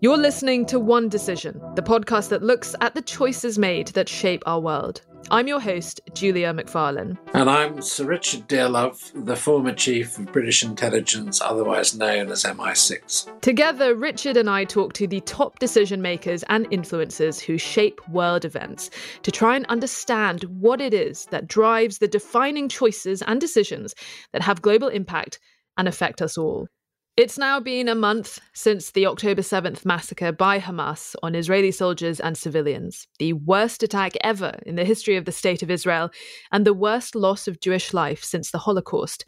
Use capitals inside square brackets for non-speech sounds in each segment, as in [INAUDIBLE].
You're listening to One Decision, the podcast that looks at the choices made that shape our world. I'm your host, Julia McFarlane. And I'm Sir Richard Dearlove, the former Chief of British Intelligence, otherwise known as MI6. Together, Richard and I talk to the top decision makers and influencers who shape world events to try and understand what it is that drives the defining choices and decisions that have global impact and affect us all. It's now been a month since the October 7th massacre by Hamas on Israeli soldiers and civilians, the worst attack ever in the history of the State of Israel, and the worst loss of Jewish life since the Holocaust.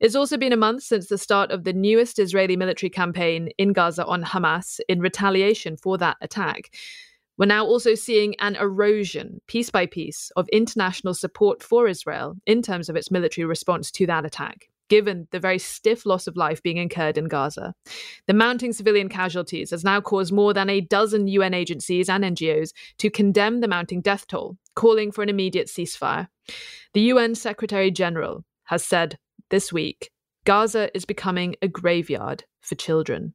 It's also been a month since the start of the newest Israeli military campaign in Gaza on Hamas in retaliation for that attack. We're now also seeing an erosion, piece by piece, of international support for Israel in terms of its military response to that attack given the very stiff loss of life being incurred in Gaza. The mounting civilian casualties has now caused more than a dozen UN agencies and NGOs to condemn the mounting death toll, calling for an immediate ceasefire. The UN Secretary General has said this week Gaza is becoming a graveyard for children.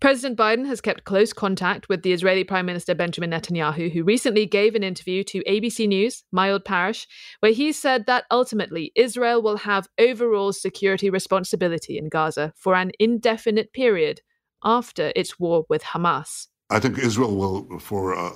President Biden has kept close contact with the Israeli Prime Minister Benjamin Netanyahu, who recently gave an interview to ABC News, My Old Parish, where he said that ultimately Israel will have overall security responsibility in Gaza for an indefinite period after its war with Hamas. I think Israel will, for uh,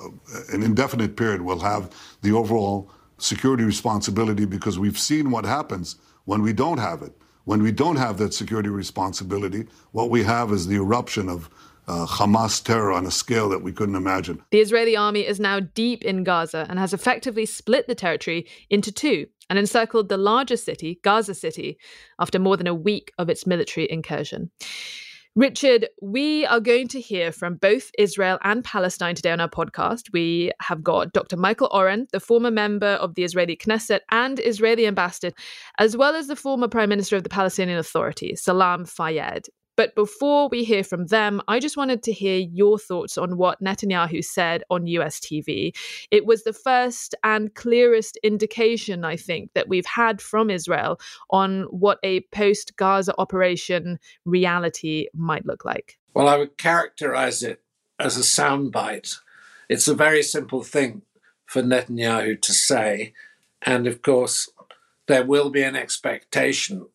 an indefinite period, will have the overall security responsibility because we've seen what happens when we don't have it. When we don't have that security responsibility, what we have is the eruption of uh, Hamas terror on a scale that we couldn't imagine. The Israeli army is now deep in Gaza and has effectively split the territory into two and encircled the larger city, Gaza City, after more than a week of its military incursion. Richard, we are going to hear from both Israel and Palestine today on our podcast. We have got Dr. Michael Oren, the former member of the Israeli Knesset and Israeli ambassador, as well as the former Prime Minister of the Palestinian Authority, Salam Fayyad. But before we hear from them, I just wanted to hear your thoughts on what Netanyahu said on US TV. It was the first and clearest indication, I think, that we've had from Israel on what a post Gaza operation reality might look like. Well, I would characterize it as a soundbite. It's a very simple thing for Netanyahu to say. And of course, there will be an expectation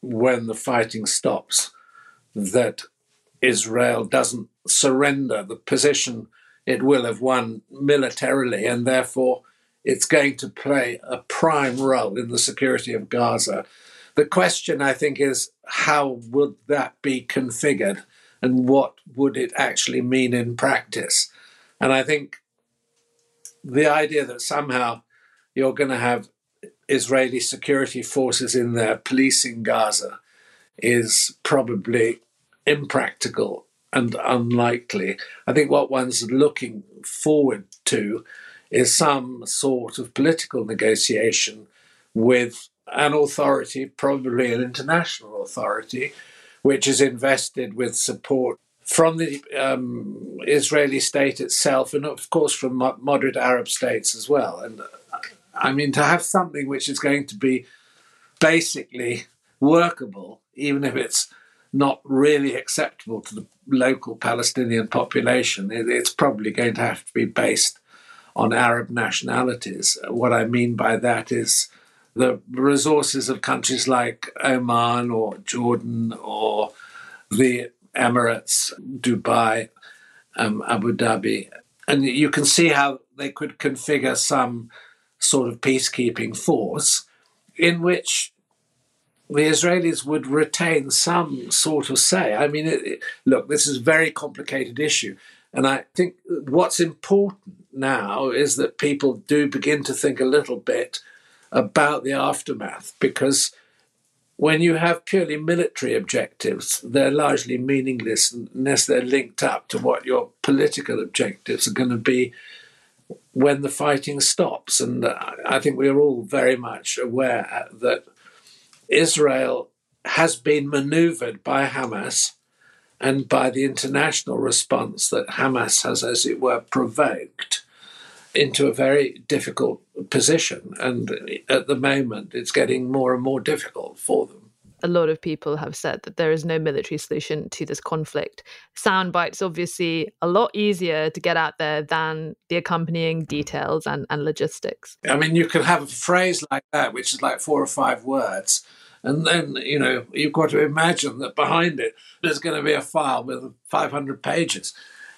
when the fighting stops that Israel doesn't surrender the position it will have won militarily, and therefore it's going to play a prime role in the security of Gaza. The question, I think, is how would that be configured and what would it actually mean in practice? And I think the idea that somehow you're going to have Israeli security forces in there policing Gaza is probably impractical and unlikely. I think what one's looking forward to is some sort of political negotiation with an authority, probably an international authority, which is invested with support from the um, Israeli state itself and, of course, from moderate Arab states as well. And I mean, to have something which is going to be basically workable, even if it's not really acceptable to the local Palestinian population, it's probably going to have to be based on Arab nationalities. What I mean by that is the resources of countries like Oman or Jordan or the Emirates, Dubai, um, Abu Dhabi. And you can see how they could configure some sort of peacekeeping force in which the Israelis would retain some sort of say. I mean, it, it, look, this is a very complicated issue. And I think what's important now is that people do begin to think a little bit about the aftermath because when you have purely military objectives, they're largely meaningless unless they're linked up to what your political objectives are going to be when the fighting stops. And uh, I think we're all very much aware that Israel has been maneuvered by Hamas and by the international response that Hamas has, as it were, provoked into a very difficult position. And at the moment, it's getting more and more difficult for them. a lot of people have said that there is no military solution to this conflict. Sound bites obviously a lot easier to get out there than the accompanying details and, and logistics. I mean, you could have a phrase like that, which is like four or five words. And then, you know, you've got to imagine that behind it, there's going to be a file with 500 pages.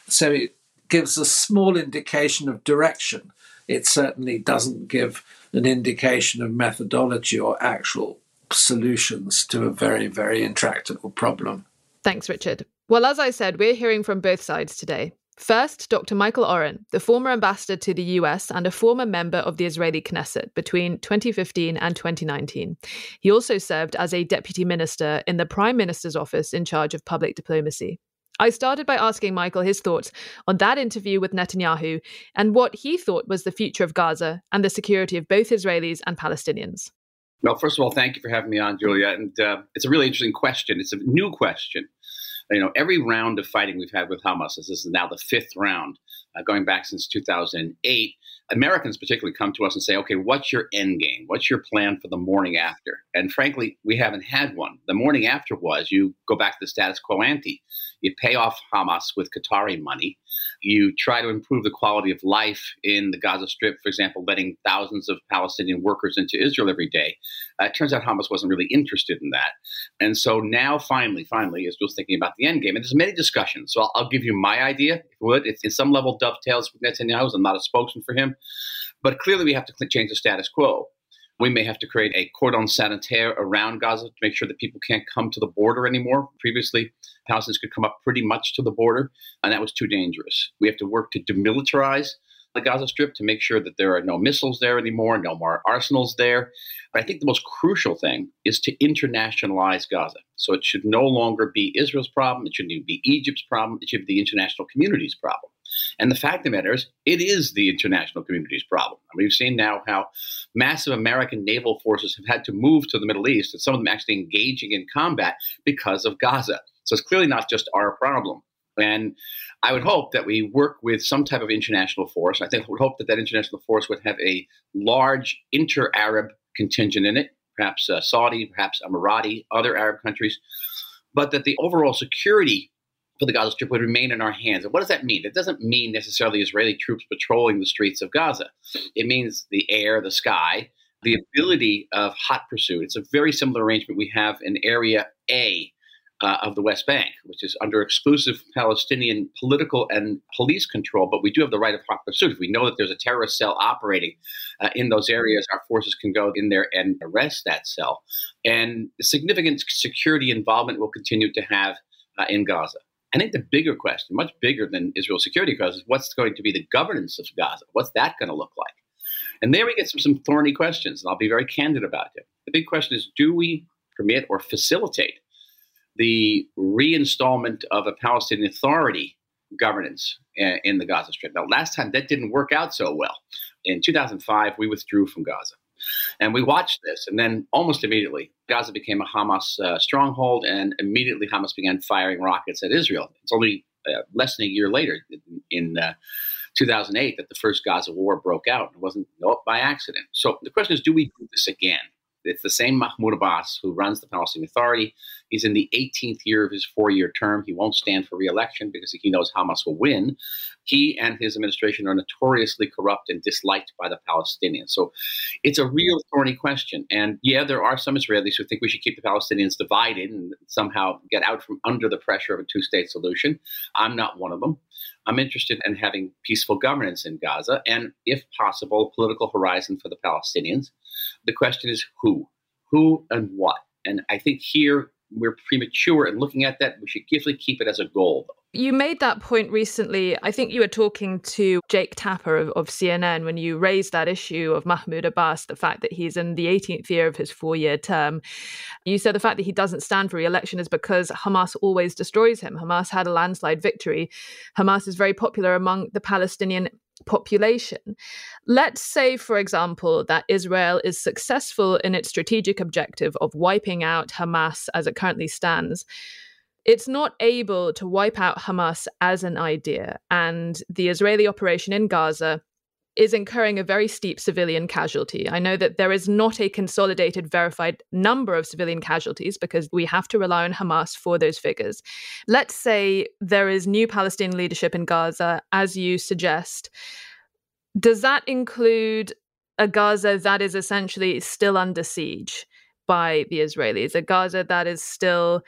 So it gives a small indication of direction. It certainly doesn't give an indication of methodology or actual solutions to a very, very intractable problem. Thanks, Richard. Well, as I said, we're hearing from both sides today. First, Dr. Michael Oren, the former ambassador to the US and a former member of the Israeli Knesset between 2015 and 2019. He also served as a deputy minister in the Prime Minister's office in charge of public diplomacy. I started by asking Michael his thoughts on that interview with Netanyahu and what he thought was the future of Gaza and the security of both Israelis and Palestinians. Well, first of all, thank you for having me on, Julia. And uh, it's a really interesting question. It's a new question. You know, every round of fighting we've had with Hamas, this is now the fifth round, uh, going back since 2008, Americans particularly come to us and say, okay, what's your end game? What's your plan for the morning after? And frankly, we haven't had one. The morning after was you go back to the status quo ante. You pay off Hamas with Qatari money. You try to improve the quality of life in the Gaza Strip, for example, letting thousands of Palestinian workers into Israel every day. Uh, it turns out Hamas wasn't really interested in that. And so now, finally, finally, Israel's thinking about the end game. And there's many discussions. So I'll, I'll give you my idea, if you would. It's in some level dovetails with Netanyahu. I'm not a spokesman for him. But clearly, we have to change the status quo. We may have to create a cordon sanitaire around Gaza to make sure that people can't come to the border anymore. Previously, Palestinians could come up pretty much to the border, and that was too dangerous. We have to work to demilitarize the Gaza Strip to make sure that there are no missiles there anymore, no more arsenals there. But I think the most crucial thing is to internationalize Gaza. So it should no longer be Israel's problem, it shouldn't even be Egypt's problem, it should be the international community's problem. And the fact of the matter is, it is the international community's problem. I mean, we've seen now how massive American naval forces have had to move to the Middle East, and some of them actually engaging in combat because of Gaza. So it's clearly not just our problem. And I would hope that we work with some type of international force. I think I would hope that that international force would have a large inter-Arab contingent in it, perhaps uh, Saudi, perhaps Emirati, other Arab countries, but that the overall security for the Gaza Strip would remain in our hands. And what does that mean? It doesn't mean necessarily Israeli troops patrolling the streets of Gaza. It means the air, the sky, the ability of hot pursuit. It's a very similar arrangement we have in Area A uh, of the West Bank, which is under exclusive Palestinian political and police control, but we do have the right of hot pursuit. If we know that there's a terrorist cell operating uh, in those areas, our forces can go in there and arrest that cell. And significant security involvement will continue to have uh, in Gaza. I think the bigger question, much bigger than Israel's security crisis, is what's going to be the governance of Gaza? What's that going to look like? And there we get some, some thorny questions, and I'll be very candid about it. The big question is do we permit or facilitate the reinstallment of a Palestinian Authority governance uh, in the Gaza Strip? Now, last time that didn't work out so well. In 2005, we withdrew from Gaza. And we watched this, and then almost immediately, Gaza became a Hamas uh, stronghold, and immediately Hamas began firing rockets at Israel. It's only uh, less than a year later, in, uh, 2008, that the first Gaza war broke out. It wasn't by accident. So the question is do we do this again? It's the same Mahmoud Abbas who runs the Palestinian Authority. He's in the 18th year of his four year term. He won't stand for reelection because he knows Hamas will win. He and his administration are notoriously corrupt and disliked by the Palestinians. So it's a real thorny question. And yeah, there are some Israelis who think we should keep the Palestinians divided and somehow get out from under the pressure of a two state solution. I'm not one of them. I'm interested in having peaceful governance in Gaza and, if possible, a political horizon for the Palestinians. The question is who? Who and what? And I think here we're premature in looking at that. We should carefully keep it as a goal, though. You made that point recently. I think you were talking to Jake Tapper of, of, CNN when you raised that issue of Mahmoud Abbas, the fact that he's in the 18th year of his four year term. You said the fact that he doesn't stand for re election is because Hamas always destroys him. Hamas had a landslide victory. Hamas is very popular among the Palestinian population. Let's say, for example, that Israel is successful in its strategic objective of wiping out Hamas as it currently stands. It's not able to wipe out Hamas as an idea, and the Israeli operation in Gaza is incurring a very steep civilian casualty. I know that there is not a consolidated verified number of civilian casualties because we have to rely on Hamas for those figures. Let's say there is new Palestinian leadership in Gaza, as you suggest. Does that include a Gaza that is essentially still under siege by the Israelis, a Gaza that is still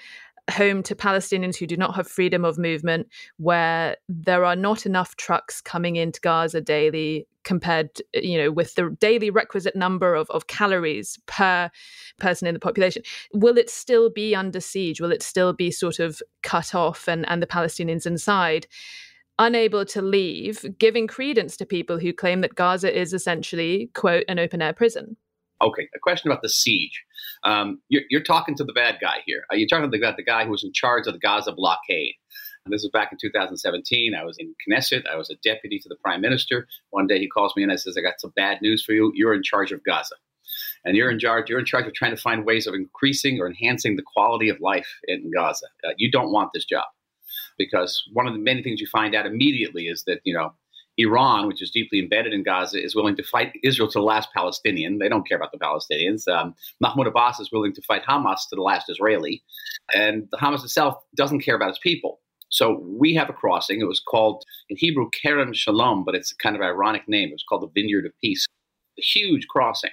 home to Palestinians who do not have freedom of movement, where there are not enough trucks coming into Gaza daily compared, you know, with the daily requisite number of, of calories per person in the population. Will it still be under siege? Will it still be sort of cut off and, and the Palestinians inside? Unable to leave, giving credence to people who claim that Gaza is essentially, quote, an open air prison. Okay, a question about the siege. Um, you're, you're, talking to the bad guy here. Uh, you're talking about the guy who was in charge of the Gaza blockade. And this was back in 2017. I was in Knesset. I was a deputy to the prime minister. One day he calls me and I says, "I got some bad news for you. You're in charge of Gaza, and you're in charge. You're in charge of trying to find ways of increasing or enhancing the quality of life in Gaza. Uh, you don't want this job." Because one of the many things you find out immediately is that you know Iran, which is deeply embedded in Gaza, is willing to fight Israel to the last Palestinian. They don't care about the Palestinians. Um, Mahmoud Abbas is willing to fight Hamas to the last Israeli. And Hamas itself doesn't care about its people. So we have a crossing. It was called, in Hebrew, Kerem Shalom, but it's a kind of ironic name. It was called the Vineyard of Peace. A huge crossing.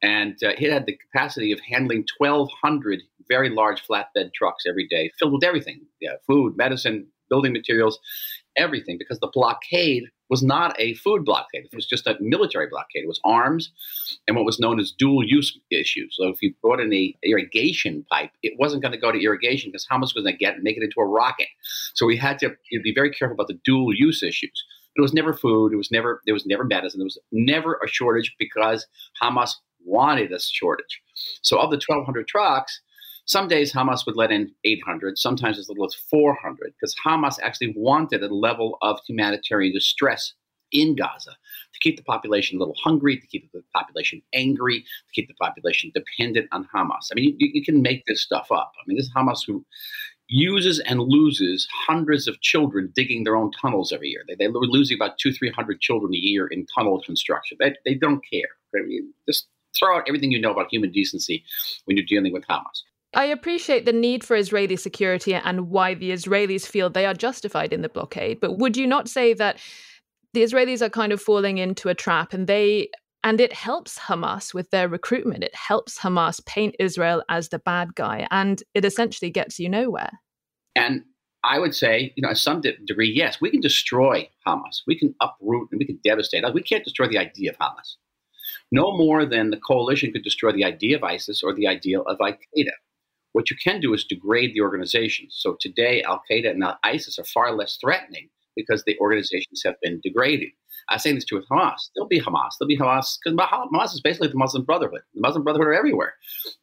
And uh, it had the capacity of handling 1,200 very large flatbed trucks every day, filled with everything yeah, food, medicine, building materials, everything, because the blockade was not a food blockade. It was just a military blockade. It was arms and what was known as dual use issues. So if you brought in a irrigation pipe, it wasn't going to go to irrigation because Hamas was going to get it, make it into a rocket. So we had to be very careful about the dual use issues. It was never food. It was never there was never medicine. There was never a shortage because Hamas wanted a shortage. So of the 1,200 trucks, some days Hamas would let in 800, sometimes as little as 400, because Hamas actually wanted a level of humanitarian distress in Gaza to keep the population a little hungry, to keep the population angry, to keep the population dependent on Hamas. I mean, you, you can make this stuff up. I mean, this is Hamas who uses and loses hundreds of children digging their own tunnels every year. They, they were losing about two, 300 children a year in tunnel construction. They, they don't care. I mean, just throw out everything you know about human decency when you're dealing with Hamas. I appreciate the need for Israeli security and why the Israelis feel they are justified in the blockade. But would you not say that the Israelis are kind of falling into a trap and they and it helps Hamas with their recruitment. It helps Hamas paint Israel as the bad guy and it essentially gets you nowhere. And I would say, you know, to some degree, yes, we can destroy Hamas. We can uproot and we can devastate. We can't destroy the idea of Hamas. No more than the coalition could destroy the idea of ISIS or the idea of Al Qaeda. What you can do is degrade the organizations. So today, Al Qaeda and ISIS are far less threatening because the organizations have been degraded. I say this too with Hamas. There'll be Hamas. There'll be Hamas because Hamas is basically the Muslim Brotherhood. The Muslim Brotherhood are everywhere.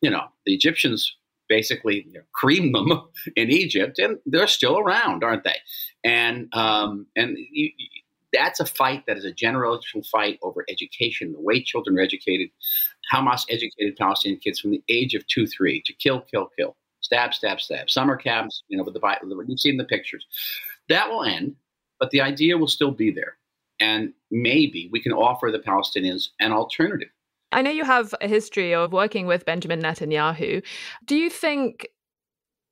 You know, the Egyptians basically you know, creamed them [LAUGHS] in Egypt, and they're still around, aren't they? And um, and you, that's a fight that is a generational fight over education, the way children are educated. Hamas educated Palestinian kids from the age of two, three to kill, kill, kill, stab, stab, stab. Summer camps, you know, with the you've seen the pictures. That will end, but the idea will still be there. And maybe we can offer the Palestinians an alternative. I know you have a history of working with Benjamin Netanyahu. Do you think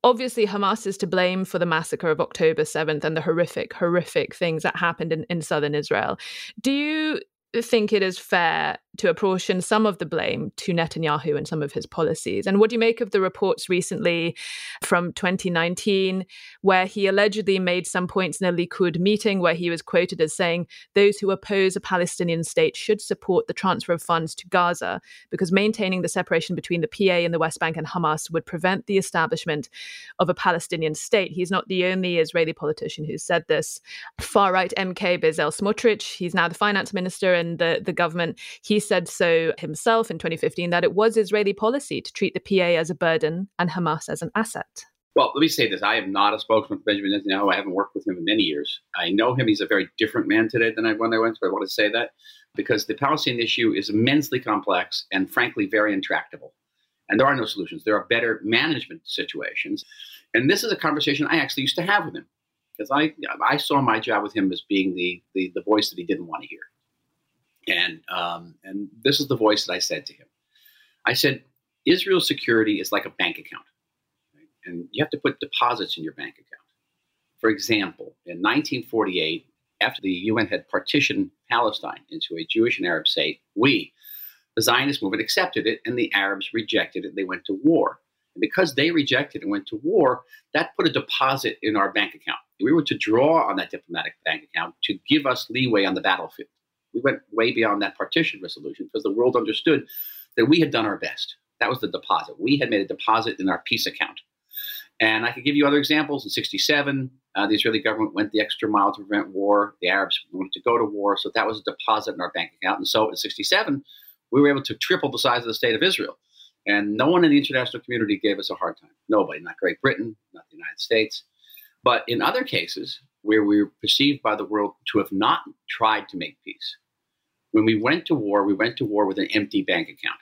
obviously Hamas is to blame for the massacre of October 7th and the horrific, horrific things that happened in, in southern Israel. Do you think it is fair to apportion some of the blame to Netanyahu and some of his policies. And what do you make of the reports recently from 2019, where he allegedly made some points in a Likud meeting where he was quoted as saying those who oppose a Palestinian state should support the transfer of funds to Gaza because maintaining the separation between the PA and the West Bank and Hamas would prevent the establishment of a Palestinian state. He's not the only Israeli politician who said this. Far right MK Bezalel Smotrich, he's now the finance minister in the, the government. He said so himself in 2015 that it was Israeli policy to treat the PA as a burden and Hamas as an asset. Well, let me say this. I am not a spokesman for Benjamin Netanyahu. I haven't worked with him in many years. I know him. He's a very different man today than I, when I went, but I want to say that because the Palestinian issue is immensely complex and, frankly, very intractable. And there are no solutions. There are better management situations. And this is a conversation I actually used to have with him because I, I saw my job with him as being the, the, the voice that he didn't want to hear And, um, and this is the voice that I said to him. I said, Israel's security is like a bank account, right? and you have to put deposits in your bank account. For example, in 1948, after the UN had partitioned Palestine into a Jewish and Arab state, we, the Zionist movement, accepted it, and the Arabs rejected it. They went to war. And because they rejected and went to war, that put a deposit in our bank account. We were to draw on that diplomatic bank account to give us leeway on the battlefield. We went way beyond that partition resolution because the world understood that we had done our best. That was the deposit. We had made a deposit in our peace account. And I could give you other examples. In 67, uh, the Israeli government went the extra mile to prevent war. The Arabs wanted to go to war. So that was a deposit in our bank account. And so in 67, we were able to triple the size of the state of Israel. And no one in the international community gave us a hard time. Nobody, not Great Britain, not the United States. But in other cases, where we were perceived by the world to have not tried to make peace, when we went to war, we went to war with an empty bank account.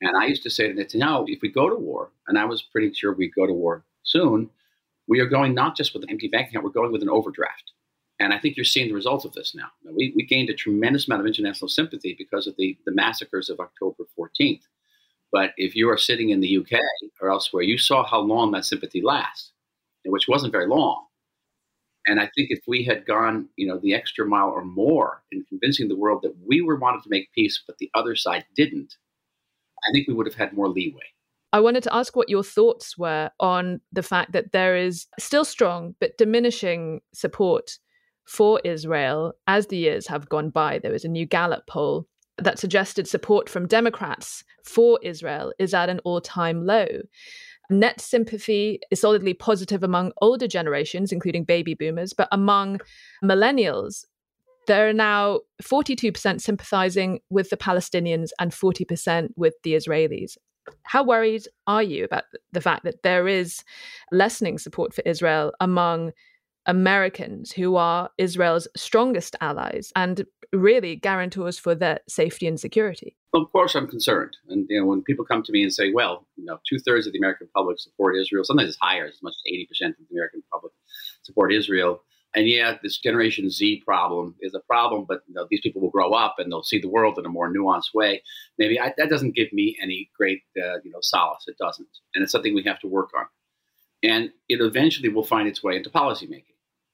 And I used to say to Netanyahu, if we go to war, and I was pretty sure we'd go to war soon, we are going not just with an empty bank account, we're going with an overdraft. And I think you're seeing the results of this now. We, we gained a tremendous amount of international sympathy because of the, the massacres of October 14th. But if you are sitting in the UK or elsewhere, you saw how long that sympathy lasts, which wasn't very long. And I think if we had gone, you know, the extra mile or more in convincing the world that we were wanted to make peace, but the other side didn't, I think we would have had more leeway. I wanted to ask what your thoughts were on the fact that there is still strong but diminishing support for Israel as the years have gone by. There was a new Gallup poll that suggested support from Democrats for Israel is at an all time low. Net sympathy is solidly positive among older generations, including baby boomers, but among millennials, there are now 42% sympathizing with the Palestinians and 40% with the Israelis. How worried are you about the fact that there is lessening support for Israel among Americans who are Israel's strongest allies and really guarantors for their safety and security? Of course, I'm concerned. And you know, when people come to me and say, "Well, you know, two thirds of the American public support Israel," sometimes it's higher, as much as 80 percent of the American public support Israel. And yeah, this Generation Z problem is a problem, but you know, these people will grow up and they'll see the world in a more nuanced way. Maybe I, that doesn't give me any great, uh, you know, solace. It doesn't, and it's something we have to work on. And it eventually will find its way into policymaking,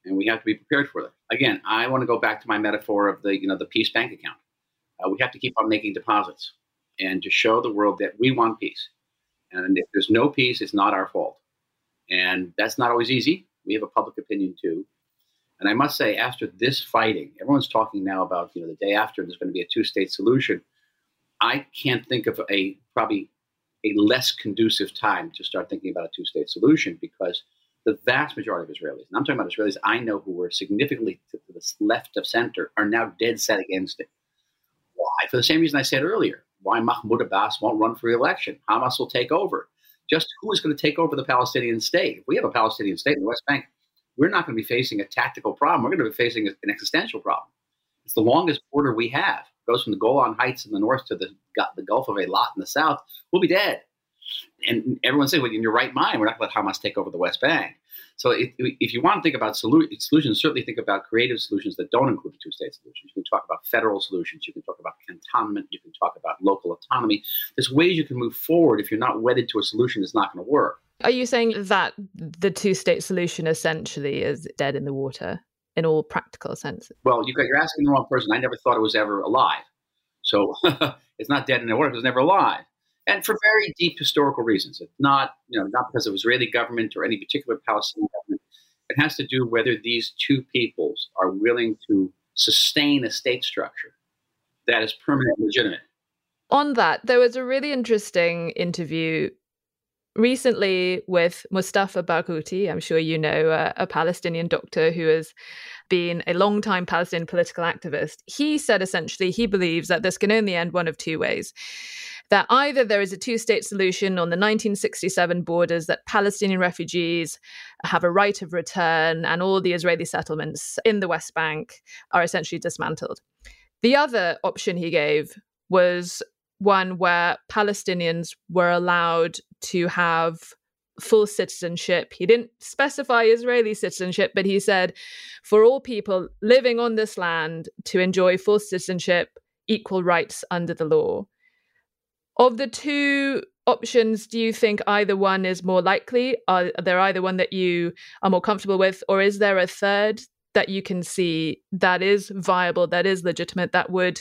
and we have to be prepared for that. Again, I want to go back to my metaphor of the, you know, the peace bank account. Uh, we have to keep on making deposits and to show the world that we want peace. And if there's no peace, it's not our fault. And that's not always easy. We have a public opinion too. And I must say, after this fighting, everyone's talking now about you know the day after there's going to be a two-state solution. I can't think of a probably a less conducive time to start thinking about a two-state solution because the vast majority of Israelis, and I'm talking about Israelis I know who were significantly to the left of center, are now dead set against it. Why? For the same reason I said earlier. Why Mahmoud Abbas won't run for re-election? Hamas will take over. Just who is going to take over the Palestinian state? If we have a Palestinian state in the West Bank, we're not going to be facing a tactical problem. We're going to be facing an existential problem. It's the longest border we have. It goes from the Golan Heights in the north to the, the Gulf of Eilat in the south. We'll be dead. And everyone says, well, in your right mind, we're not going to let Hamas take over the West Bank. So if, if you want to think about solutions, certainly think about creative solutions that don't include the two-state solutions. You can talk about federal solutions. You can talk about cantonment. You can talk about local autonomy. There's ways you can move forward if you're not wedded to a solution that's not going to work. Are you saying that the two state solution essentially is dead in the water in all practical senses? Well, you are asking the wrong person. I never thought it was ever alive. So [LAUGHS] it's not dead in the water, it was never alive. And for very deep historical reasons. It's not, you know, not because of Israeli government or any particular Palestinian government. It has to do whether these two peoples are willing to sustain a state structure that is permanent legitimate. On that, there was a really interesting interview recently with Mustafa Barghouti, I'm sure you know, uh, a Palestinian doctor who has been a long-time Palestinian political activist. He said essentially he believes that this can only end one of two ways. That either there is a two state solution on the 1967 borders, that Palestinian refugees have a right of return, and all the Israeli settlements in the West Bank are essentially dismantled. The other option he gave was one where Palestinians were allowed to have full citizenship. He didn't specify Israeli citizenship, but he said for all people living on this land to enjoy full citizenship, equal rights under the law. Of the two options, do you think either one is more likely? Are there either one that you are more comfortable with, or is there a third that you can see that is viable, that is legitimate, that would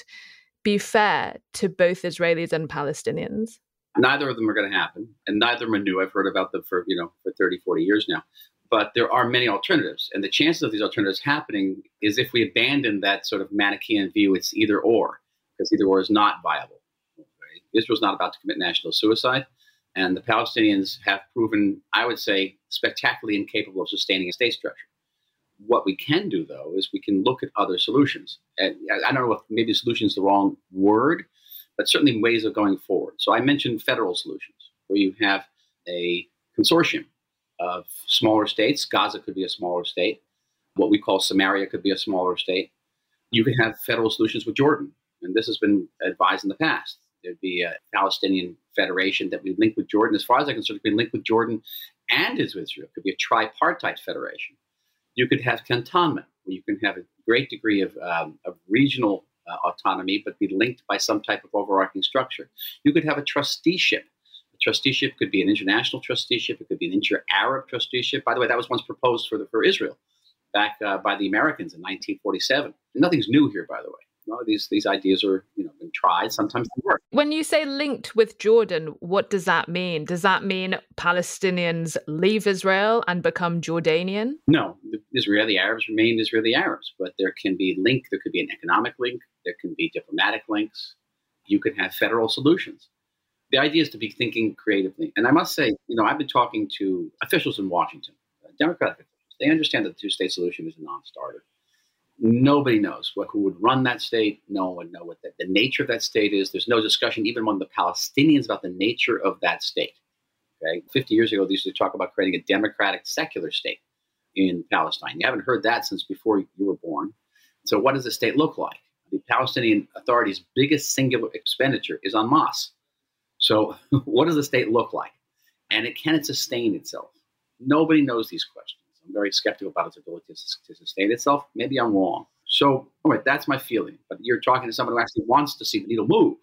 be fair to both Israelis and Palestinians? Neither of them are going to happen, and neither of them are new. I've heard about them for you know for 30, 40 years now. But there are many alternatives, and the chances of these alternatives happening is if we abandon that sort of Manichaean view, it's either or, because either or is not viable. Israel's not about to commit national suicide, and the Palestinians have proven, I would say, spectacularly incapable of sustaining a state structure. What we can do, though, is we can look at other solutions. And I don't know if maybe solution is the wrong word, but certainly ways of going forward. So I mentioned federal solutions, where you have a consortium of smaller states. Gaza could be a smaller state. What we call Samaria could be a smaller state. You can have federal solutions with Jordan, and this has been advised in the past. There'd be a Palestinian federation that we link with Jordan. As far as I can it could be linked with Jordan and Israel. It could be a tripartite federation. You could have cantonment, where you can have a great degree of, um, of regional uh, autonomy, but be linked by some type of overarching structure. You could have a trusteeship. A trusteeship could be an international trusteeship. It could be an inter-Arab trusteeship. By the way, that was once proposed for the, for Israel back uh, by the Americans in 1947. Nothing's new here, by the way. No, these these ideas are you know been tried. Sometimes they work. When you say linked with Jordan, what does that mean? Does that mean Palestinians leave Israel and become Jordanian? No, the Israeli Arabs remain Israeli Arabs, but there can be link. There could be an economic link. There can be diplomatic links. You can have federal solutions. The idea is to be thinking creatively. And I must say, you know, I've been talking to officials in Washington, uh, Democratic officials. They understand that the two-state solution is a non-starter Nobody knows what who would run that state. No one would know what the, the nature of that state is. There's no discussion even among the Palestinians about the nature of that state. Okay, 50 years ago, they used to talk about creating a democratic secular state in Palestine. You haven't heard that since before you were born. So, what does the state look like? The Palestinian Authority's biggest singular expenditure is on Hamas. So, [LAUGHS] what does the state look like? And it can it sustain itself? Nobody knows these questions. I'm very skeptical about its ability to, to sustain itself. Maybe I'm wrong. So, all right, that's my feeling. But you're talking to someone who actually wants to see the needle move.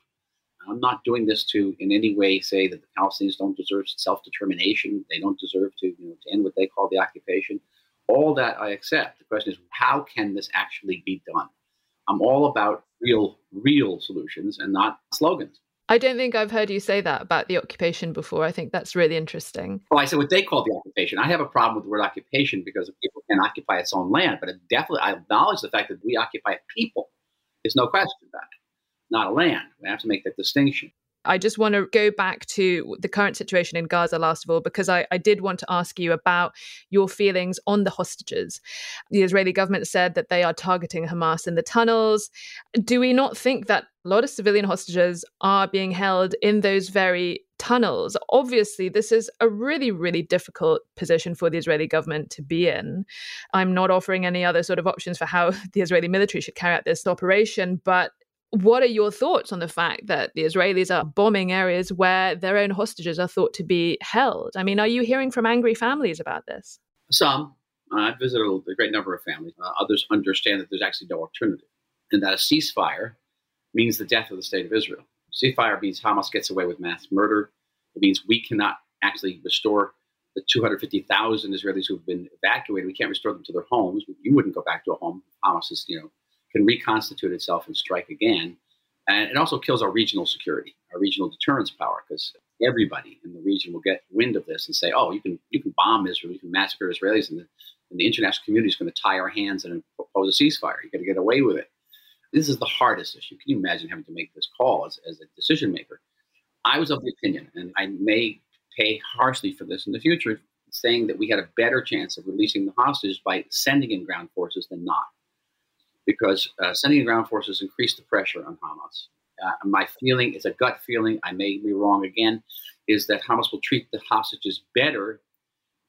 I'm not doing this to in any way say that the Palestinians don't deserve self-determination. They don't deserve to, you know, to end what they call the occupation. All that I accept. The question is, how can this actually be done? I'm all about real, real solutions and not slogans. I don't think I've heard you say that about the occupation before. I think that's really interesting. Well, I said what they call the occupation. I have a problem with the word occupation because people can occupy its own land, but it definitely I acknowledge the fact that we occupy people. There's no question about it. Not a land. We have to make that distinction. I just want to go back to the current situation in Gaza, last of all, because I, I, did want to ask you about your feelings on the hostages. The Israeli government said that they are targeting Hamas in the tunnels. Do we not think that a lot of civilian hostages are being held in those very tunnels? Obviously, this is a really, really difficult position for the Israeli government to be in. I'm not offering any other sort of options for how [LAUGHS] the Israeli military should carry out this operation, but what are your thoughts on the fact that the Israelis are bombing areas where their own hostages are thought to be held? I mean, are you hearing from angry families about this? Some. I've visited a great number of families. Uh, others understand that there's actually no alternative, and that a ceasefire means the death of the state of Israel. Ceasefire means Hamas gets away with mass murder. It means we cannot actually restore the 250,000 Israelis who've been evacuated. We can't restore them to their homes. You wouldn't go back to a home. Hamas is, you know, can reconstitute itself and strike again. And it also kills our regional security, our regional deterrence power, because everybody in the region will get wind of this and say, "Oh, you can you can bomb Israel, you can massacre Israelis, and the, and the international community is going to tie our hands and impose a ceasefire. You got to get away with it." This is the hardest issue. Can you imagine having to make this call as, as a decision maker? I was of the opinion, and I may pay harshly for this in the future, saying that we had a better chance of releasing the hostages by sending in ground forces than not because uh, sending ground forces increased the pressure on Hamas. Uh, my feeling is a gut feeling, I may be wrong again, is that Hamas will treat the hostages better,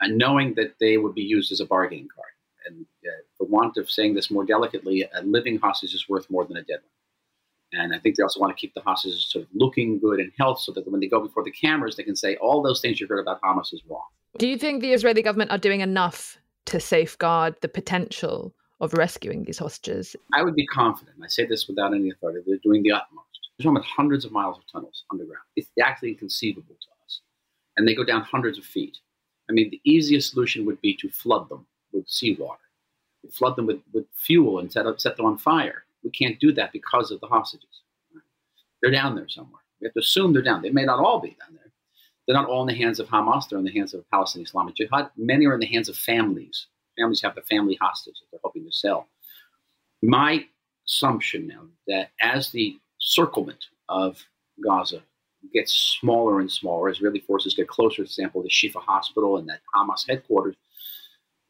uh, knowing that they would be used as a bargaining card. And uh, for want of saying this more delicately, a living hostage is worth more than a dead one. And I think they also want to keep the hostages sort of looking good and health so that when they go before the cameras, they can say all those things you heard about Hamas is wrong. Do you think the Israeli government are doing enough to safeguard the potential of rescuing these hostages? I would be confident. I say this without any authority. They're doing the utmost. They're talking about hundreds of miles of tunnels underground. It's actually inconceivable to us. And they go down hundreds of feet. I mean, the easiest solution would be to flood them with seawater, flood them with, with fuel and set, up, set them on fire. We can't do that because of the hostages. They're down there somewhere. We have to assume they're down. They may not all be down there. They're not all in the hands of Hamas. They're in the hands of Palestinian Islamic Jihad. Many are in the hands of families. Families have the family hostage that they're hoping to sell. My assumption now that as the circlement of Gaza gets smaller and smaller, Israeli forces get closer, for example, the Shifa hospital and that Hamas headquarters,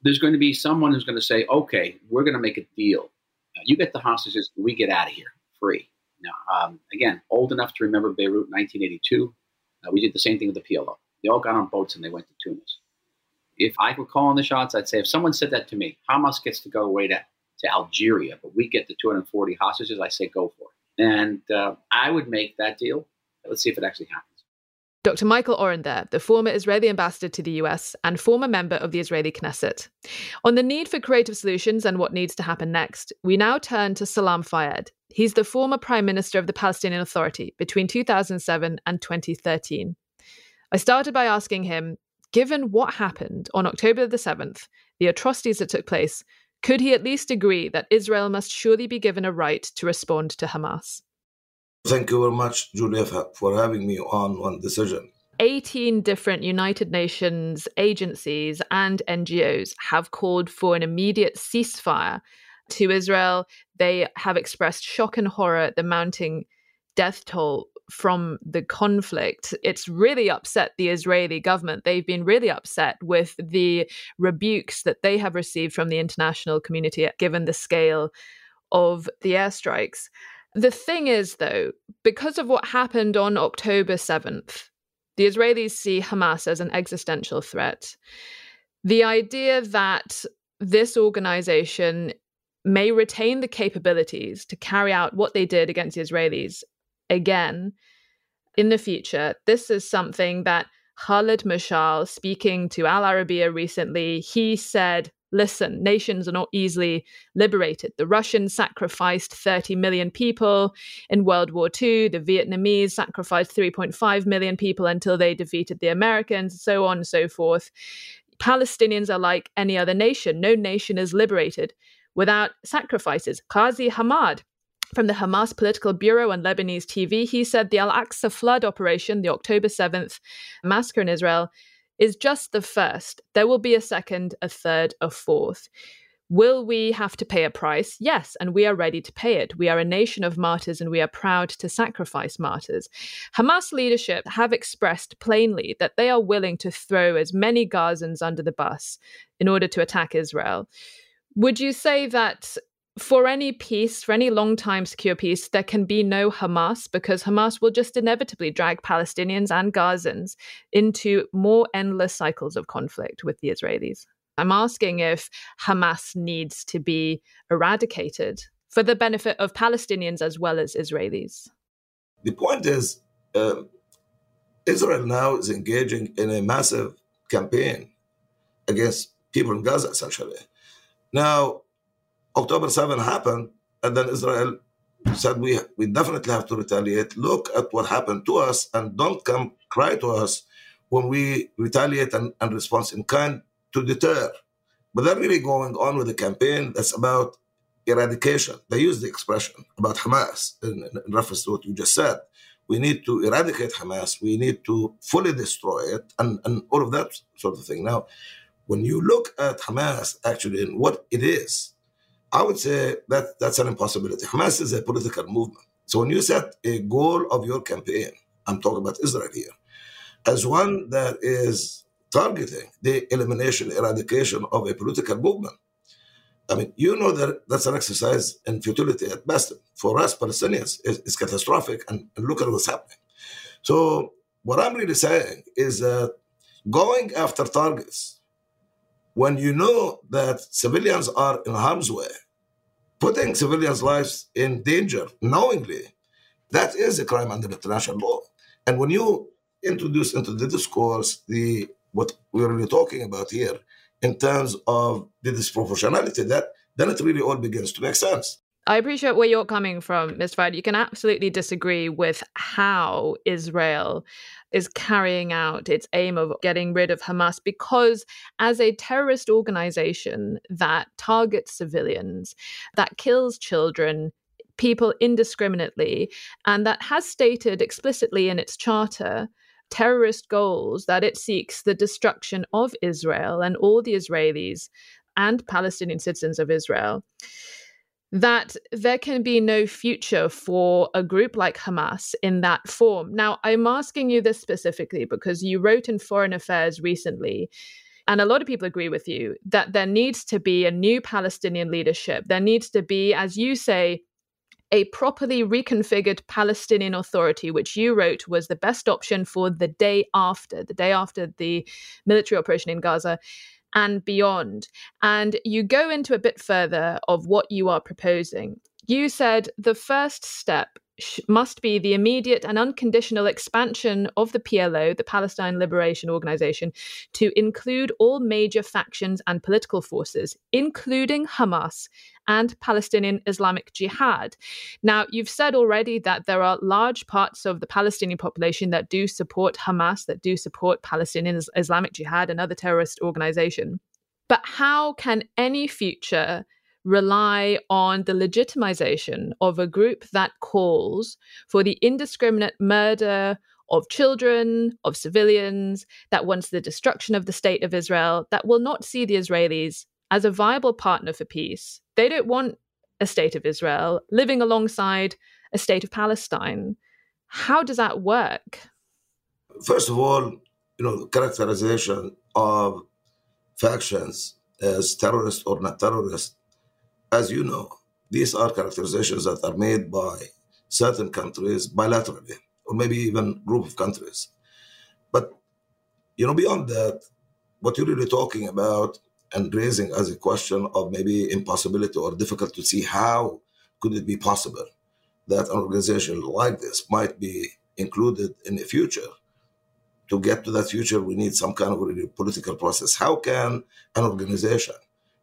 there's going to be someone who's going to say, okay, we're going to make a deal. You get the hostages, we get out of here free. Now, um, again, old enough to remember Beirut 1982. Uh, we did the same thing with the PLO. They all got on boats and they went to Tunis. If I were calling the shots, I'd say if someone said that to me, Hamas gets to go away to, to Algeria, but we get the 240 hostages, I say go for it. And uh, I would make that deal. Let's see if it actually happens. Dr. Michael Oren there, the former Israeli ambassador to the US and former member of the Israeli Knesset. On the need for creative solutions and what needs to happen next, we now turn to Salam Fayyad. He's the former prime minister of the Palestinian Authority between 2007 and 2013. I started by asking him, given what happened on October the 7th, the atrocities that took place, could he at least agree that Israel must surely be given a right to respond to Hamas? Thank you very much, Julia, for having me on One Decision. 18 different United Nations agencies and NGOs have called for an immediate ceasefire to Israel. They have expressed shock and horror at the mounting death toll from the conflict. It's really upset the Israeli government. They've been really upset with the rebukes that they have received from the international community given the scale of the airstrikes. The thing is, though, because of what happened on October 7th, the Israelis see Hamas as an existential threat. The idea that this organization may retain the capabilities to carry out what they did against the Israelis again in the future, this is something that Khalid Mashal, speaking to Al Arabiya recently, he said listen, nations are not easily liberated. The Russians sacrificed 30 million people in World War II. The Vietnamese sacrificed 3.5 million people until they defeated the Americans, so on and so forth. Palestinians are like any other nation. No nation is liberated without sacrifices. Ghazi Hamad, from the Hamas Political Bureau on Lebanese TV, he said the Al Aqsa flood operation, the October 7th massacre in Israel, is just the first. There will be a second, a third, a fourth. Will we have to pay a price? Yes, and we are ready to pay it. We are a nation of martyrs and we are proud to sacrifice martyrs. Hamas leadership have expressed plainly that they are willing to throw as many Gazans under the bus in order to attack Israel. Would you say that for any peace, for any long time secure peace, there can be no Hamas because Hamas will just inevitably drag Palestinians and Gazans into more endless cycles of conflict with the Israelis. I'm asking if Hamas needs to be eradicated for the benefit of Palestinians as well as Israelis. The point is, uh, Israel now is engaging in a massive campaign against people in Gaza, essentially. Now, October 7 happened, and then Israel said we we definitely have to retaliate. Look at what happened to us, and don't come cry to us when we retaliate and, and respond in kind to deter. But they're really going on with a campaign that's about eradication. They use the expression about Hamas in, in reference to what you just said. We need to eradicate Hamas. We need to fully destroy it, and, and all of that sort of thing. Now, when you look at Hamas actually and what it is, I would say that that's an impossibility. Hamas is a political movement. So when you set a goal of your campaign, I'm talking about Israel here, as one that is targeting the elimination, eradication of a political movement, I mean, you know that that's an exercise in futility at best. For us Palestinians, it's, it's catastrophic, and, and look at what's happening. So what I'm really saying is that going after targets when you know that civilians are in harm's way, putting civilians' lives in danger knowingly, That is a crime under international law. And when you introduce into the discourse the what we're really talking about here in terms of the disproportionality, that then it really all begins to make sense. I appreciate where you're coming from, Mr. Fayyad. You can absolutely disagree with how Israel is carrying out its aim of getting rid of Hamas because, as a terrorist organization that targets civilians, that kills children, people indiscriminately, and that has stated explicitly in its charter terrorist goals that it seeks the destruction of Israel and all the Israelis and Palestinian citizens of Israel that there can be no future for a group like Hamas in that form. Now, I'm asking you this specifically because you wrote in Foreign Affairs recently, and a lot of people agree with you, that there needs to be a new Palestinian leadership. There needs to be, as you say, a properly reconfigured Palestinian Authority, which you wrote was the best option for the day after, the day after the military operation in Gaza and beyond. And you go into a bit further of what you are proposing. You said the first step must be the immediate and unconditional expansion of the PLO, the Palestine Liberation Organization, to include all major factions and political forces, including Hamas and Palestinian Islamic Jihad. Now, you've said already that there are large parts of the Palestinian population that do support Hamas, that do support Palestinian Islamic Jihad and other terrorist organizations. But how can any future rely on the legitimization of a group that calls for the indiscriminate murder of children, of civilians, that wants the destruction of the state of Israel, that will not see the Israelis as a viable partner for peace. They don't want a state of Israel living alongside a state of Palestine. How does that work? First of all, you know, characterization of factions as terrorist or not terrorist as you know, these are characterizations that are made by certain countries bilaterally, or maybe even group of countries. But you know, beyond that, what you're really talking about and raising as a question of maybe impossibility or difficult to see how could it be possible that an organization like this might be included in the future. To get to that future, we need some kind of really political process. How can an organization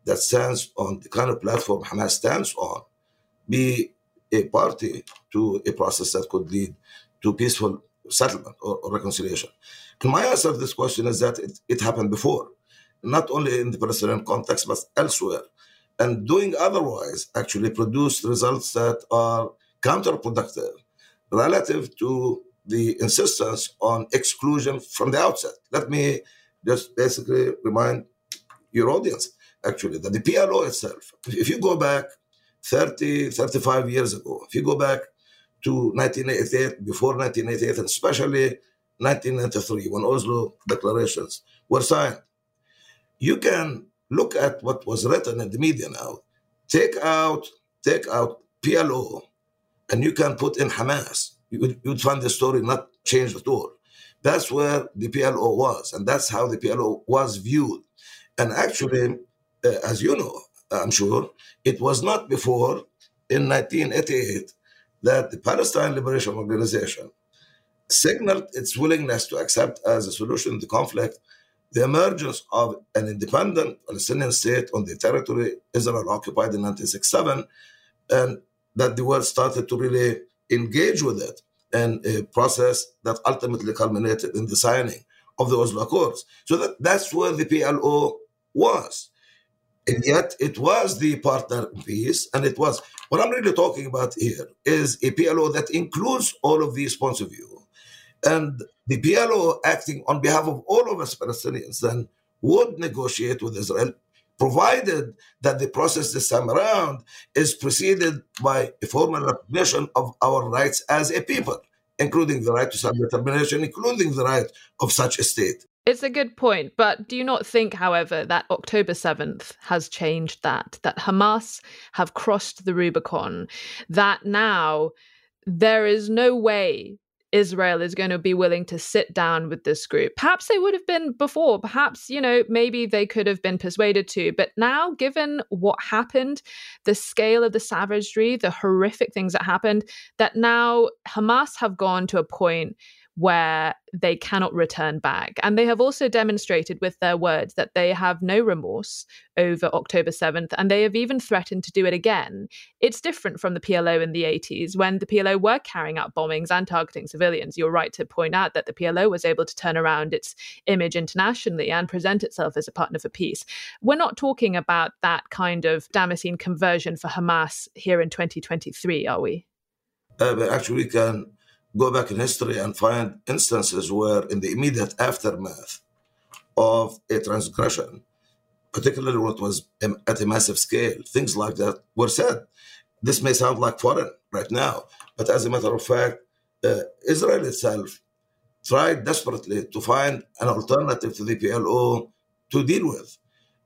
that stands on the kind of platform Hamas stands on be a party to a process that could lead to peaceful settlement or, or reconciliation? My answer to this question is that it, it happened before, not only in the Palestinian context, but elsewhere. And doing otherwise actually produced results that are counterproductive relative to the insistence on exclusion from the outset. Let me just basically remind your audience actually, that the PLO itself, if you go back 30, 35 years ago, if you go back to 1988, before 1988, and especially 1993, when Oslo declarations were signed, you can look at what was written in the media now. Take out, take out PLO, and you can put in Hamas. You would, you'd find the story not changed at all. That's where the PLO was, and that's how the PLO was viewed. And actually, Uh, as you know, I'm sure, it was not before in 1988 that the Palestine Liberation Organization signaled its willingness to accept as a solution to the conflict the emergence of an independent Palestinian state on the territory Israel occupied in 1967, and that the world started to really engage with it in a process that ultimately culminated in the signing of the Oslo Accords. So that, that's where the PLO was. And yet it was the partner peace, and it was what I'm really talking about here is a PLO that includes all of these points of view. And the PLO acting on behalf of all of us Palestinians then would negotiate with Israel, provided that the process this time around is preceded by a formal recognition of our rights as a people, including the right to self determination, including the right of such a state. It's a good point, but do you not think, however, that October 7th has changed that? That Hamas have crossed the Rubicon, that now there is no way Israel is going to be willing to sit down with this group. Perhaps they would have been before. Perhaps, you know, maybe they could have been persuaded to. But now, given what happened, the scale of the savagery, the horrific things that happened, that now Hamas have gone to a point where they cannot return back. And they have also demonstrated with their words that they have no remorse over October 7th, and they have even threatened to do it again. It's different from the PLO in the 80s when the PLO were carrying out bombings and targeting civilians. You're right to point out that the PLO was able to turn around its image internationally and present itself as a partner for peace. We're not talking about that kind of Damascene conversion for Hamas here in 2023, are we? Uh, but actually, we can go back in history and find instances where, in the immediate aftermath of a transgression, particularly what was at a massive scale, things like that were said. This may sound like foreign right now, but as a matter of fact, uh, Israel itself tried desperately to find an alternative to the PLO to deal with.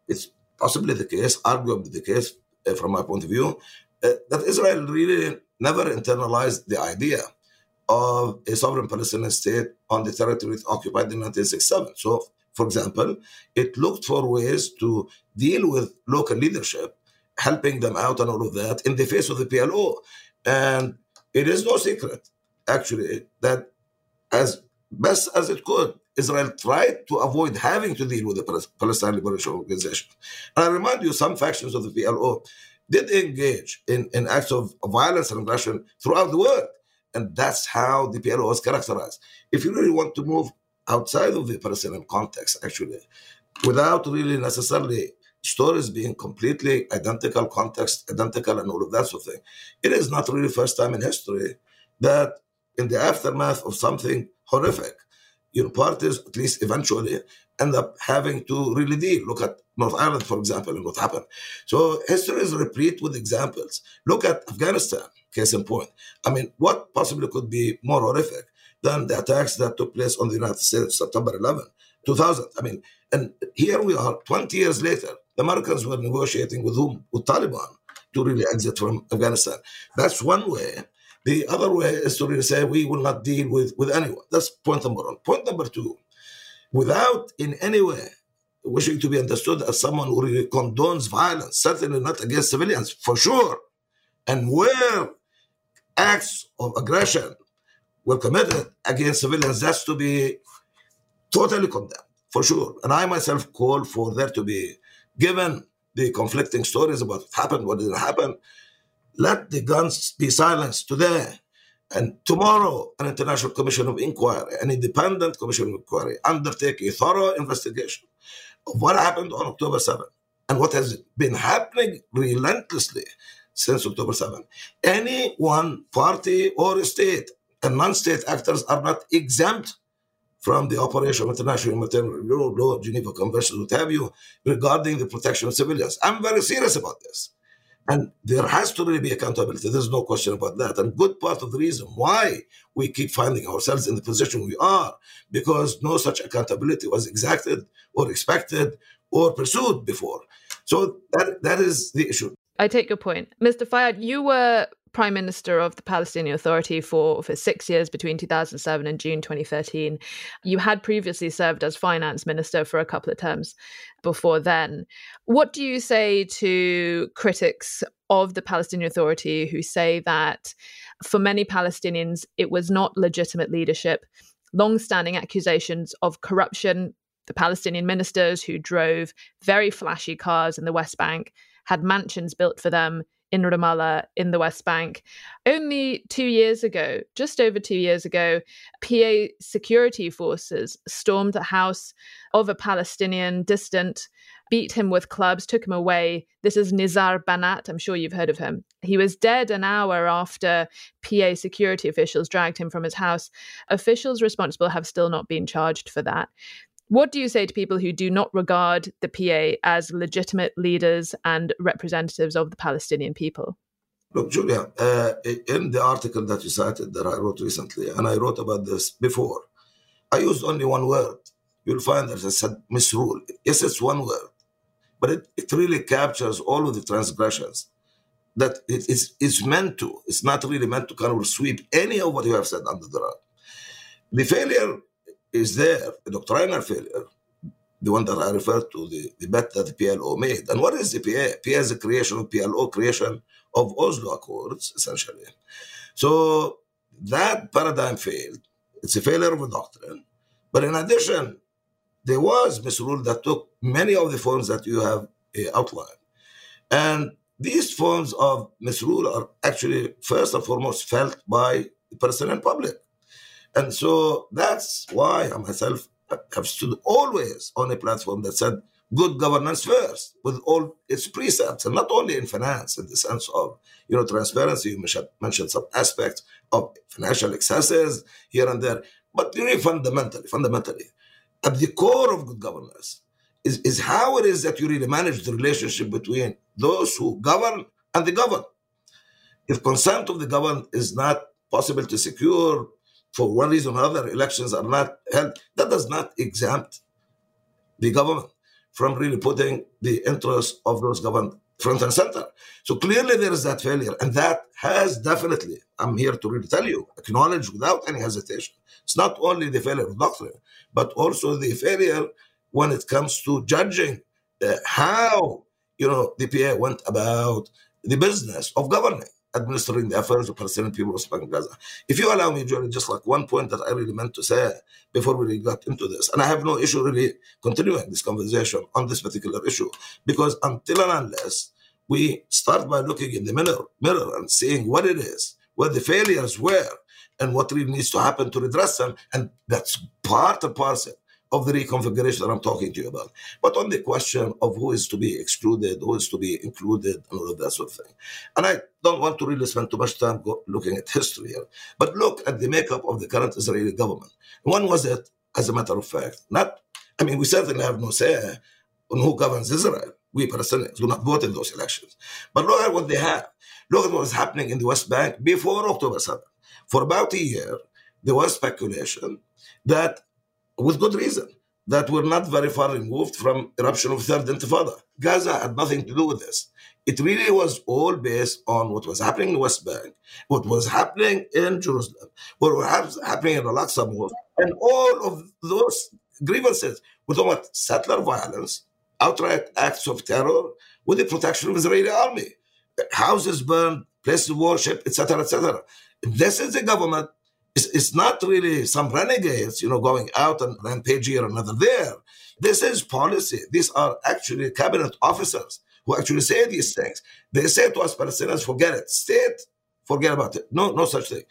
It's possibly the case, arguably the case uh, from my point of view, uh, that Israel really never internalized the idea of a sovereign Palestinian state on the territory it occupied in 1967. So, for example, it looked for ways to deal with local leadership, helping them out and all of that in the face of the PLO. And it is no secret, actually, that as best as it could, Israel tried to avoid having to deal with the Palestine Liberation Organization. And I remind you, some factions of the PLO did engage in, in acts of violence and aggression throughout the world. And that's how the PLO was characterized. If you really want to move outside of the Palestinian context, actually, without really necessarily stories being completely identical, context identical, and all of that sort of thing, it is not really first time in history that in the aftermath of something horrific, you know, parties, at least eventually, end up having to really deal. Look at North Ireland, for example, and what happened. So history is replete with examples. Look at Afghanistan, case in point. I mean, what possibly could be more horrific than the attacks that took place on the United States September 11, 2000? I mean, and here we are 20 years later. The Americans were negotiating with whom? With Taliban to really exit from Afghanistan. That's one way. The other way is to really say we will not deal with, with anyone. That's point number one. Point number two, without in any way wishing to be understood as someone who really condones violence, certainly not against civilians, for sure. And where acts of aggression were committed against civilians, that's to be totally condemned, for sure. And I myself call for there to be, given the conflicting stories about what happened, what didn't happen, let the guns be silenced today. And tomorrow, an international commission of inquiry, an independent commission of inquiry, undertake a thorough investigation of what happened on October 7 and what has been happening relentlessly since October 7. Any one party or state and non-state actors are not exempt from the operation of international humanitarian law, Geneva Convention, what have you, regarding the protection of civilians. I'm very serious about this. And there has to really be accountability. There's no question about that. And good part of the reason why we keep finding ourselves in the position we are, because no such accountability was exacted or expected or pursued before. So that that is the issue. I take your point. Mr. Fayyad, you were Prime Minister of the Palestinian Authority for, for six years between 2007 and June 2013. You had previously served as Finance Minister for a couple of terms before then. What do you say to critics of the Palestinian Authority who say that for many Palestinians, it was not legitimate leadership? Long standing accusations of corruption, the Palestinian ministers who drove very flashy cars in the West Bank had mansions built for them in Ramallah in the West Bank. Only two years ago, just over two years ago, PA security forces stormed the house of a Palestinian dissident, beat him with clubs, took him away. This is Nizar Banat. I'm sure you've heard of him. He was dead an hour after PA security officials dragged him from his house. Officials responsible have still not been charged for that. What do you say to people who do not regard the PA as legitimate leaders and representatives of the Palestinian people? Look, Julia, uh, in the article that you cited that I wrote recently, and I wrote about this before, I used only one word. You'll find that I said misrule. Yes, it's one word, but it, it really captures all of the transgressions that it is it's meant to. It's not really meant to kind of sweep any of what you have said under the rug. The failure is there, a doctrinal failure, the one that I referred to, the, the bet that the PLO made. And what is the PA? PA is the creation of PLO, creation of Oslo Accords, essentially. So that paradigm failed. It's a failure of a doctrine. But in addition, there was misrule that took many of the forms that you have uh, outlined. And these forms of misrule are actually first and foremost felt by the in public. And so that's why I myself have stood always on a platform that said good governance first with all its precepts and not only in finance in the sense of you know transparency you mentioned some aspects of financial excesses here and there but really fundamentally fundamentally at the core of good governance is, is how it is that you really manage the relationship between those who govern and the governed. If consent of the governed is not possible to secure for one reason or another, elections are not held, that does not exempt the government from really putting the interests of those governed front and center. So clearly there is that failure, and that has definitely, I'm here to really tell you, acknowledge without any hesitation. It's not only the failure of doctrine, but also the failure when it comes to judging uh, how you know the PA went about the business of governing administering the affairs of Palestinian people of Gaza. If you allow me, Johnny, just like one point that I really meant to say before we really got into this, and I have no issue really continuing this conversation on this particular issue, because until and unless we start by looking in the mirror, mirror and seeing what it is, where the failures were, and what really needs to happen to redress them, and that's part and parcel of the reconfiguration that I'm talking to you about. But on the question of who is to be excluded, who is to be included, and all of that sort of thing. And I don't want to really spend too much time looking at history here, but look at the makeup of the current Israeli government. When was it, as a matter of fact? Not, I mean, we certainly have no say on who governs Israel. We Palestinians do not vote in those elections. But look at what they have. Look at what was happening in the West Bank before October 7th. For about a year, there was speculation that with good reason, that we're not very far removed from eruption of third intifada. Gaza had nothing to do with this. It really was all based on what was happening in West Bank, what was happening in Jerusalem, what was happening in Al-Aqsa Mosque, and all of those grievances. We're about settler violence, outright acts of terror with the protection of the Israeli army, houses burned, places of worship, etc., etc. This is the government it's, it's not really some renegades, you know, going out and rampage here another there. This is policy. These are actually cabinet officers who actually say these things. They say to us Palestinians, forget it. State, forget about it. No, no such thing.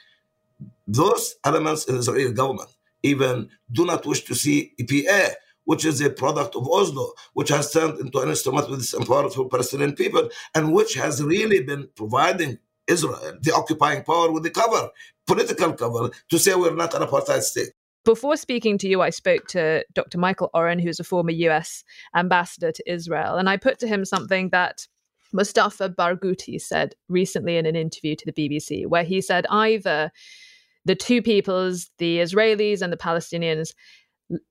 Those elements in the Israeli government even do not wish to see EPA, which is a product of Oslo, which has turned into an instrument with this empowered for Palestinian people, and which has really been providing Israel, the occupying power, with the cover, political cover, to say we're not an apartheid state. Before speaking to you, I spoke to Dr. Michael Oren, who's a former US ambassador to Israel, and I put to him something that Mustafa Barghouti said recently in an interview to the BBC, where he said either the two peoples, the Israelis and the Palestinians,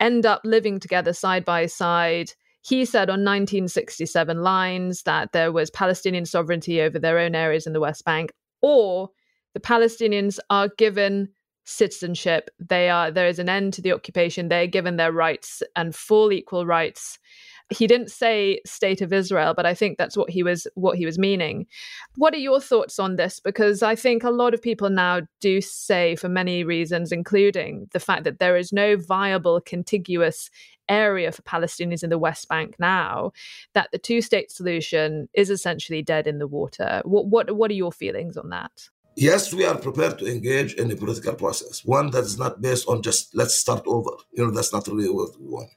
end up living together side by side he said on 1967 lines that there was Palestinian sovereignty over their own areas in the West Bank, or the Palestinians are given citizenship. They are there is an end to the occupation. They're given their rights and full equal rights he didn't say state of Israel, but I think that's what he was what he was meaning. What are your thoughts on this? Because I think a lot of people now do say, for many reasons, including the fact that there is no viable contiguous area for Palestinians in the West Bank now, that the two state solution is essentially dead in the water. What what what are your feelings on that? Yes, we are prepared to engage in a political process, one that is not based on just let's start over. You know, that's not really what we want.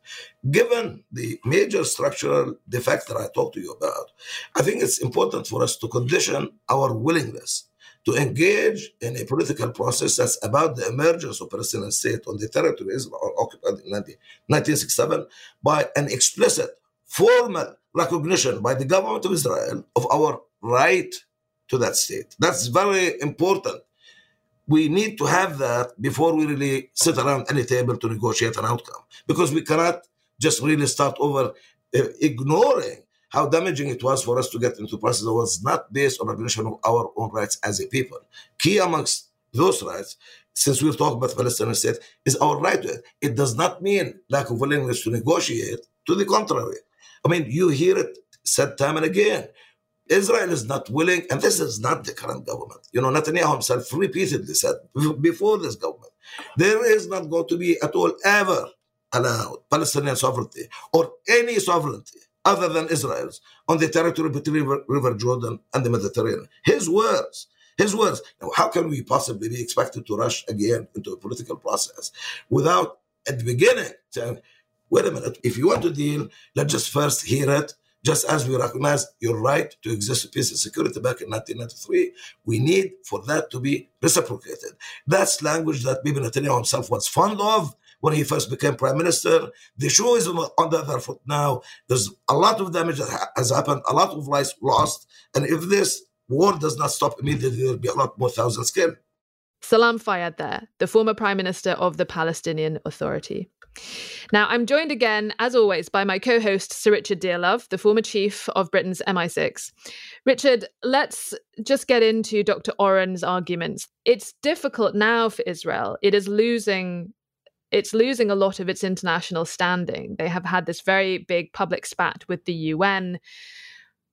Given the major structural defects that I talked to you about, I think it's important for us to condition our willingness to engage in a political process that's about the emergence of Palestinian state on the territory Israel occupied in 1967 by an explicit, formal recognition by the government of Israel of our right to that state. That's very important. We need to have that before we really sit around any table to negotiate an outcome because we cannot just really start over uh, ignoring how damaging it was for us to get into process that was not based on recognition of our own rights as a people. Key amongst those rights, since we're talking about Palestinian state, is our right to it. It does not mean lack of willingness to negotiate. To the contrary. I mean, you hear it said time and again. Israel is not willing, and this is not the current government. You know, Netanyahu himself repeatedly said [LAUGHS] before this government, there is not going to be at all ever allowed Palestinian sovereignty or any sovereignty other than Israel's on the territory between River, Jordan and the Mediterranean. His words. His words. Now, how can we possibly be expected to rush again into a political process without, at the beginning, saying, wait a minute, if you want to deal, let's just first hear it just as we recognize your right to exist peace and security back in 1993, we need for that to be reciprocated. That's language that Bibi Netanyahu himself was fond of when he first became prime minister. The shoe is on the other foot now. There's a lot of damage that has happened, a lot of lives lost. And if this war does not stop immediately, there'll be a lot more thousands killed. Salam Fayyad there, the former prime minister of the Palestinian Authority. Now, I'm joined again, as always, by my co host, Sir Richard Dearlove, the former chief of Britain's MI6. Richard, let's just get into Dr. Oren's arguments. It's difficult now for Israel. It is losing. It's losing a lot of its international standing. They have had this very big public spat with the UN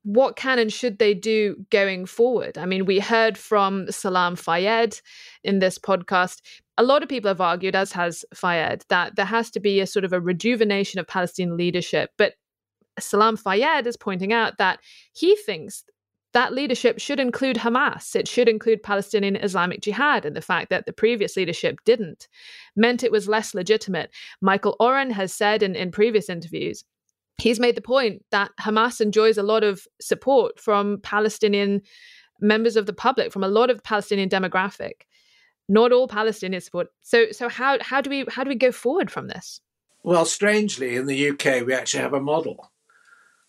what can and should they do going forward? I mean, we heard from Salam Fayyad in this podcast. A lot of people have argued, as has Fayyad, that there has to be a sort of a rejuvenation of Palestinian leadership. But Salam Fayyad is pointing out that he thinks that leadership should include Hamas. It should include Palestinian Islamic Jihad. And the fact that the previous leadership didn't meant it was less legitimate. Michael Oren has said in, in previous interviews he's made the point that Hamas enjoys a lot of support from Palestinian members of the public, from a lot of Palestinian demographic. Not all Palestinian support. So, so how how do we how do we go forward from this? Well, strangely, in the UK, we actually have a model.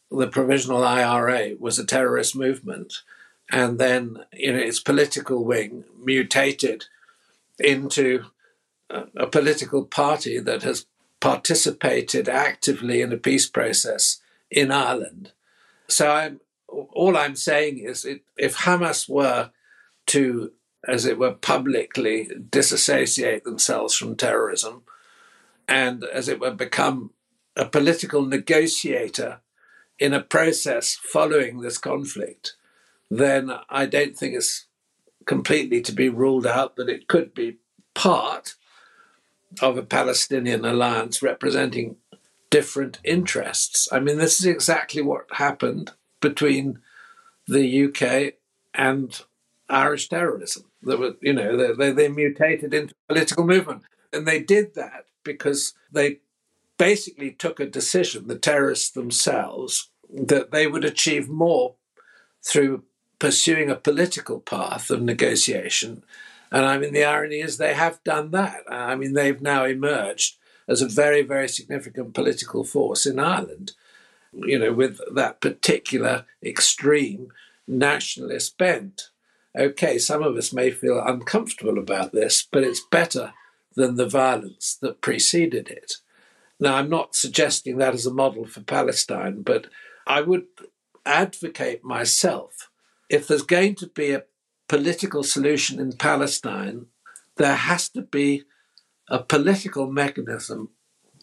The provisional IRA was a terrorist movement, and then you know its political wing mutated into a, a political party that has participated actively in a peace process in Ireland. So I'm, all I'm saying is it, if Hamas were to, as it were, publicly disassociate themselves from terrorism and, as it were, become a political negotiator in a process following this conflict, then I don't think it's completely to be ruled out that it could be part of a Palestinian alliance representing different interests. I mean, this is exactly what happened between the UK and Irish terrorism. That were, you know, they, they mutated into a political movement, and they did that because they basically took a decision, the terrorists themselves, that they would achieve more through pursuing a political path of negotiation and I mean, the irony is they have done that. Uh, I mean, they've now emerged as a very, very significant political force in Ireland, you know, with that particular extreme nationalist bent. Okay, some of us may feel uncomfortable about this, but it's better than the violence that preceded it. Now, I'm not suggesting that as a model for Palestine, but I would advocate myself if there's going to be a political solution in Palestine, there has to be a political mechanism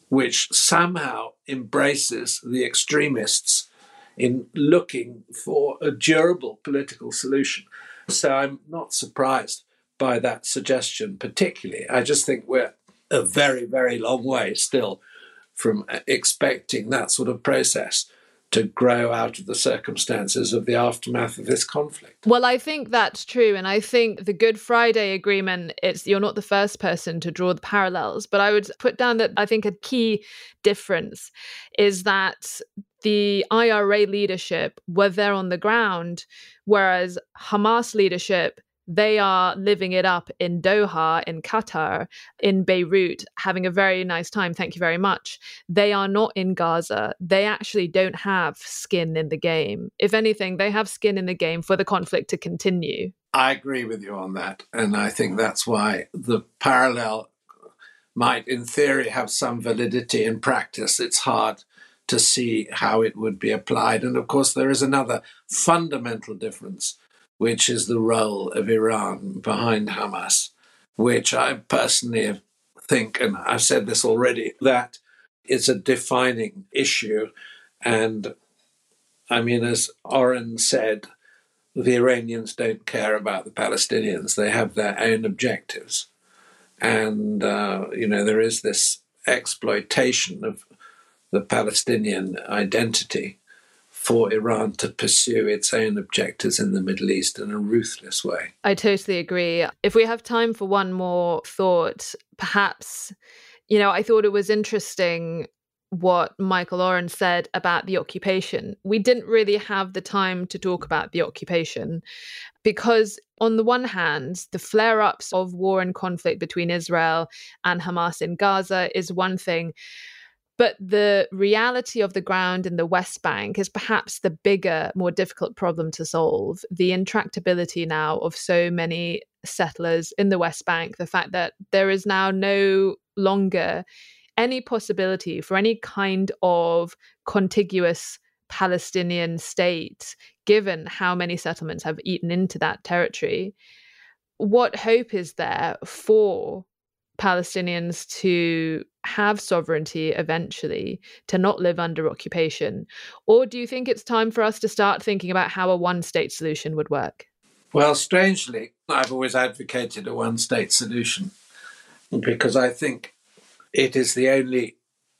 which somehow embraces the extremists in looking for a durable political solution. So I'm not surprised by that suggestion, particularly. I just think we're a very, very long way still from expecting that sort of process to grow out of the circumstances of the aftermath of this conflict. Well, I think that's true. And I think the Good Friday Agreement, it's you're not the first person to draw the parallels, but I would put down that I think a key difference is that the IRA leadership were there on the ground, whereas Hamas leadership they are living it up in Doha, in Qatar, in Beirut, having a very nice time. Thank you very much. They are not in Gaza. They actually don't have skin in the game. If anything, they have skin in the game for the conflict to continue. I agree with you on that. And I think that's why the parallel might, in theory, have some validity. In practice, it's hard to see how it would be applied. And of course, there is another fundamental difference which is the role of Iran behind Hamas. which I personally think, and I've said this already, that it's a defining issue. And I mean, as Oren said, the Iranians don't care about the Palestinians. They have their own objectives. And, uh, you know, there is this exploitation of the Palestinian identity for Iran to pursue its own objectives in the Middle East in a ruthless way. I totally agree. If we have time for one more thought, perhaps, you know, I thought it was interesting what Michael Oren said about the occupation. We didn't really have the time to talk about the occupation because, on the one hand, the flare ups of war and conflict between Israel and Hamas in Gaza is one thing. But the reality of the ground in the West Bank is perhaps the bigger, more difficult problem to solve. The intractability now of so many settlers in the West Bank, the fact that there is now no longer any possibility for any kind of contiguous Palestinian state, given how many settlements have eaten into that territory, what hope is there for Palestinians to have sovereignty eventually, to not live under occupation? Or do you think it's time for us to start thinking about how a one state solution would work? Well, strangely, I've always advocated a one state solution because I think it is the only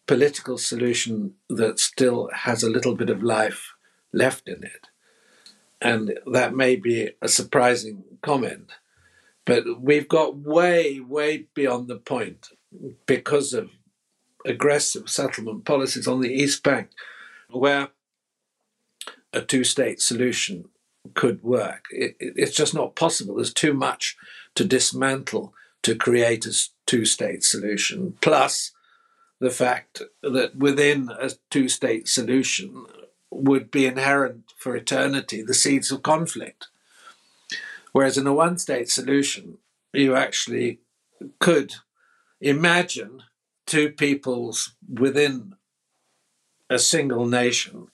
political solution that still has a little bit of life left in it. And that may be a surprising comment, but we've got way, way beyond the point because of aggressive settlement policies on the East Bank, where a two state solution could work. It, it, it's just not possible. There's too much to dismantle to create a two state solution, plus the fact that within a two state solution would be inherent for eternity the seeds of conflict. Whereas in a one state solution, you actually could imagine two peoples within a single nation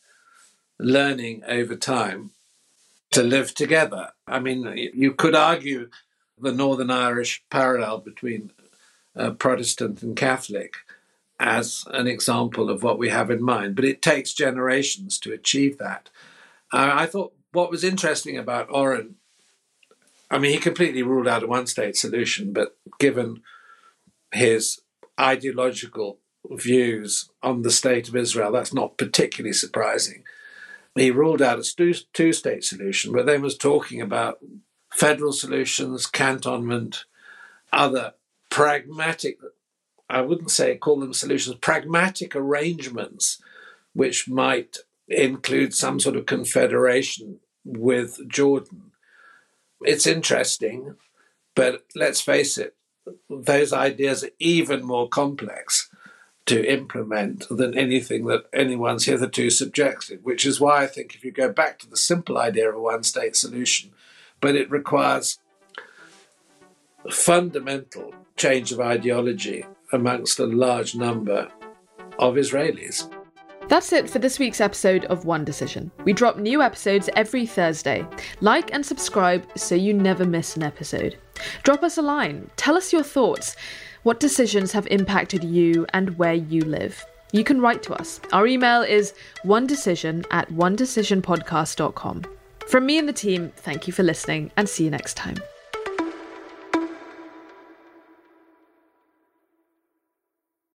learning over time to live together. I mean, you could argue the Northern Irish parallel between uh, Protestant and Catholic as an example of what we have in mind. But it takes generations to achieve that. Uh, I thought what was interesting about Oren, I mean, he completely ruled out a one state solution, but given his ideological views on the state of Israel, that's not particularly surprising. He ruled out a two state solution, but then was talking about federal solutions, cantonment, other pragmatic, I wouldn't say call them solutions, pragmatic arrangements which might include some sort of confederation with Jordan. It's interesting, but let's face it, those ideas are even more complex to implement than anything that anyone's hitherto subjected, which is why I think if you go back to the simple idea of a one state solution, but it requires fundamental change of ideology amongst a large number of Israelis. That's it for this week's episode of One Decision. We drop new episodes every Thursday. Like and subscribe so you never miss an episode. Drop us a line. Tell us your thoughts. What decisions have impacted you and where you live? You can write to us. Our email is one decision at onedecisionpodcast.com. From me and the team, thank you for listening and see you next time.